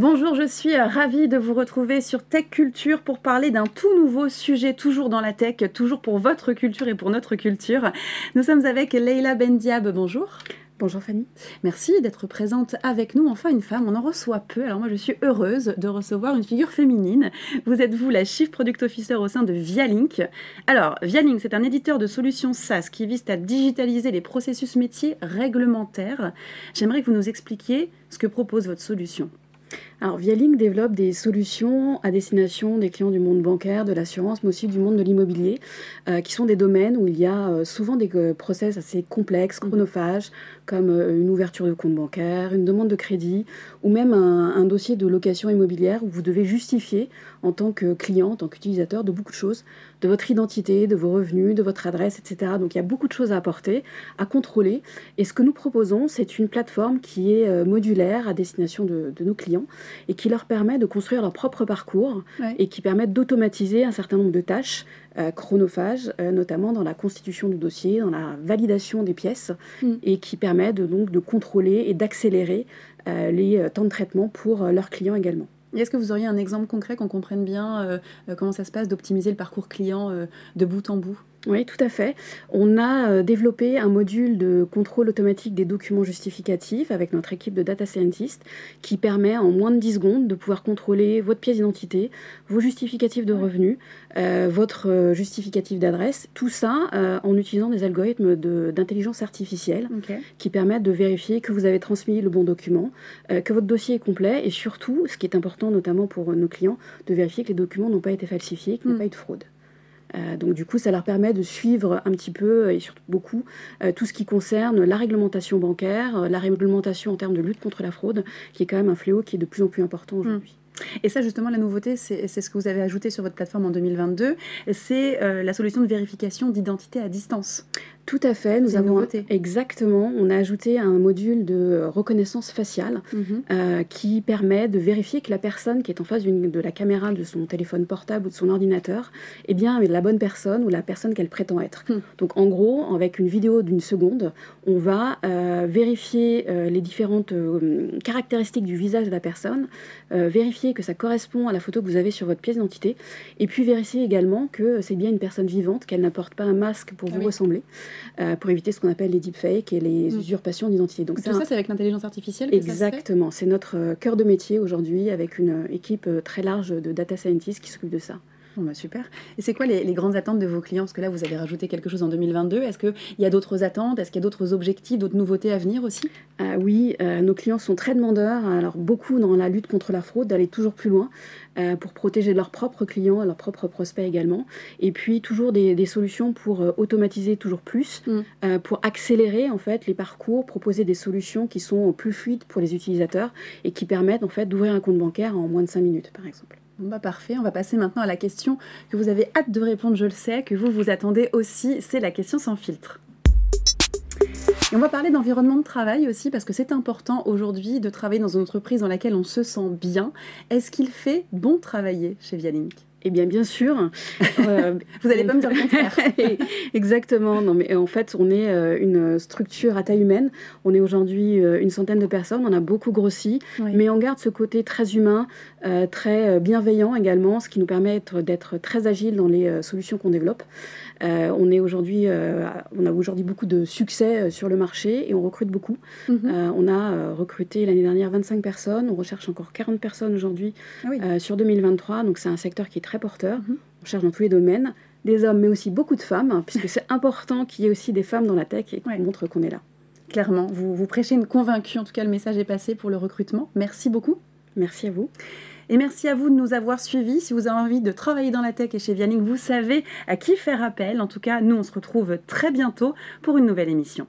Bonjour, je suis ravie de vous retrouver sur Tech Culture pour parler d'un tout nouveau sujet, toujours dans la tech, toujours pour votre culture et pour notre culture. Nous sommes avec Leila Bendiab. Bonjour. Bonjour Fanny. Merci d'être présente avec nous. Enfin, une femme, on en reçoit peu. Alors moi, je suis heureuse de recevoir une figure féminine. Vous êtes vous la Chief Product Officer au sein de Vialink. Alors, Vialink, c'est un éditeur de solutions SaaS qui vise à digitaliser les processus métiers réglementaires. J'aimerais que vous nous expliquiez ce que propose votre solution. Alors, Vialink développe des solutions à destination des clients du monde bancaire, de l'assurance, mais aussi du monde de l'immobilier, euh, qui sont des domaines où il y a euh, souvent des euh, process assez complexes, mhm. chronophages, comme une ouverture de compte bancaire, une demande de crédit, ou même un, un, dossier de location immobilière où vous devez justifier en tant que client, en tant qu'utilisateur, de beaucoup de choses, de votre identité, de vos revenus, de votre adresse, etc. Donc il y a beaucoup de choses à apporter, à contrôler. Et ce que nous proposons, c'est une plateforme qui est modulaire à destination de, de nos clients et qui leur permet de construire leur propre parcours et qui permet d'automatiser un certain nombre de tâches euh, chronophages, euh, notamment dans la constitution du dossier, dans la validation des pièces, mm. et qui permet de, donc de contrôler et d'accélérer euh, les temps de traitement pour leurs clients également. Est-ce que vous auriez un exemple concret qu'on comprenne bien comment ça se passe d'optimiser le parcours client de bout en bout? Oui, tout à fait. On a euh, développé un module de contrôle automatique des documents justificatifs avec notre équipe de data scientists qui permet en moins de 10 secondes de pouvoir contrôler votre pièce d'identité, vos justificatifs de revenus, euh, votre euh, justificatif d'adresse, tout ça en utilisant des algorithmes d'intelligence artificielle qui permettent de vérifier que vous avez transmis le bon document, que votre dossier est complet et surtout, ce qui est important notamment pour nos clients, de vérifier que les documents n'ont pas été falsifiés, qu'il n'y a hmm. pas eu de fraude. Euh, donc du coup, ça leur permet de suivre un petit peu, et surtout beaucoup, euh, tout ce qui concerne la réglementation bancaire, euh, la réglementation en termes de lutte contre la fraude, qui est quand même un fléau qui est de plus en plus important aujourd'hui. Et ça, justement, la nouveauté, c'est ce que vous avez ajouté sur votre plateforme en 2022, c'est euh, la solution de vérification d'identité à distance. Tout à fait, nous avons exactement, on a ajouté un module de reconnaissance faciale mhm. euh, qui permet de vérifier que la personne qui est en face de la caméra de son téléphone portable ou de son ordinateur est bien la bonne personne ou la personne qu'elle prétend être. Hmm. Donc en gros, avec une vidéo d'une seconde, on va euh, vérifier les différentes caractéristiques du visage de la personne, vérifier que ça correspond à la photo que vous avez sur votre pièce d'identité, et puis vérifier également que c'est bien une personne vivante, qu'elle n'apporte pas un masque pour ah vous ressembler, euh, pour éviter ce qu'on appelle les deepfakes et les mm. usurpations d'identité. Donc tout ça, c'est avec l'intelligence artificielle Exactement, c'est notre euh, cœur de métier aujourd'hui, avec une euh, équipe très large de data scientists qui s'occupe de ça. Bah, super. Et c'est quoi les, grandes attentes de vos clients? Parce que là, vous avez rajouté quelque chose en 2022. Est-ce qu'il y a d'autres attentes? Est-ce qu'il y a d'autres objectifs, d'autres nouveautés à venir aussi? Ah Oui, euh, nos clients sont très demandeurs. Alors, beaucoup dans la lutte contre la fraude, d'aller toujours plus loin euh, pour protéger leurs propres clients, leurs propres prospects également. Et puis, toujours des, solutions pour euh, automatiser toujours plus, mm. pour accélérer en fait les parcours, proposer des solutions qui sont plus fluides pour les utilisateurs et qui permettent en fait d'ouvrir un compte bancaire en moins de 5 minutes, par exemple. Bah parfait, on va passer maintenant à la question que vous avez hâte de répondre, je le sais, que vous vous attendez aussi, c'est la question sans filtre. On va parler d'environnement de travail aussi parce que c'est important aujourd'hui de travailler dans une entreprise dans laquelle on se sent bien. Est-ce qu'il fait bon travailler chez Vialink? Eh bien, bien sûr. Euh, vous n'allez pas me dire le contraire. Exactement. Non, mais en fait, on est euh, une structure à taille humaine. On est aujourd'hui euh, une centaine de personnes. On a beaucoup grossi, mais on garde ce côté très humain, très bienveillant également, ce qui nous permet d'être très agile dans les solutions qu'on développe. on est aujourd'hui, on a aujourd'hui beaucoup de succès sur le marché et on recrute beaucoup. Mhm. on a recruté l'année dernière 25 personnes. On recherche encore 40 personnes aujourd'hui ah sur 2023. Donc c'est un secteur qui est très porteur. Mhm. On cherche dans tous les domaines des hommes, mais aussi beaucoup de femmes, hein, puisque c'est important qu'il y ait aussi des femmes dans la tech et qu'on montre qu'on est là. Clairement, vous, vous prêchez une convaincue, en tout cas le message est passé pour le recrutement. Merci beaucoup. Merci à vous. Et merci à vous de nous avoir suivis. Si vous avez envie de travailler dans la tech et chez Vialing, vous savez à qui faire appel. En tout cas, nous, on se retrouve très bientôt pour une nouvelle émission.